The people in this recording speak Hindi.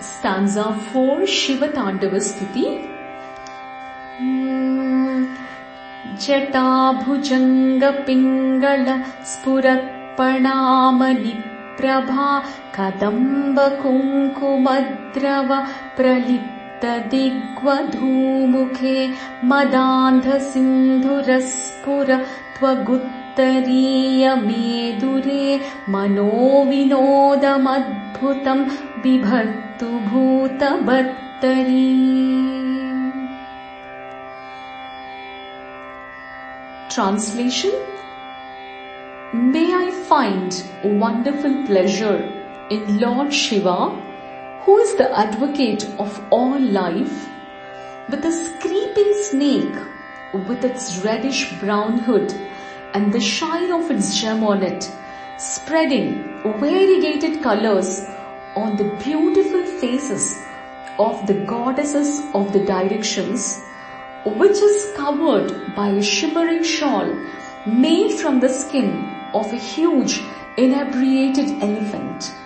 stanza stanza of four Shivatandavastuti जटाभुजङ्गपिङ्गल स्फुरपणामलिप्रभा कदम्ब कुङ्कुमद्रव प्रलि प्रलिप्तदिग्वधूमुखे मदान्धसिन्धुरस्फुर त्वगुत्तरीयमेदुरे मनोविनोदमद्भुतं बिभर्तु भूतभर्तरी Translation May I find wonderful pleasure in Lord Shiva, who is the advocate of all life, with a creeping snake with its reddish brown hood and the shine of its gem on it, spreading variegated colors on the beautiful faces of the goddesses of the directions, which is covered by a shimmering shawl made from the skin of a huge inebriated elephant.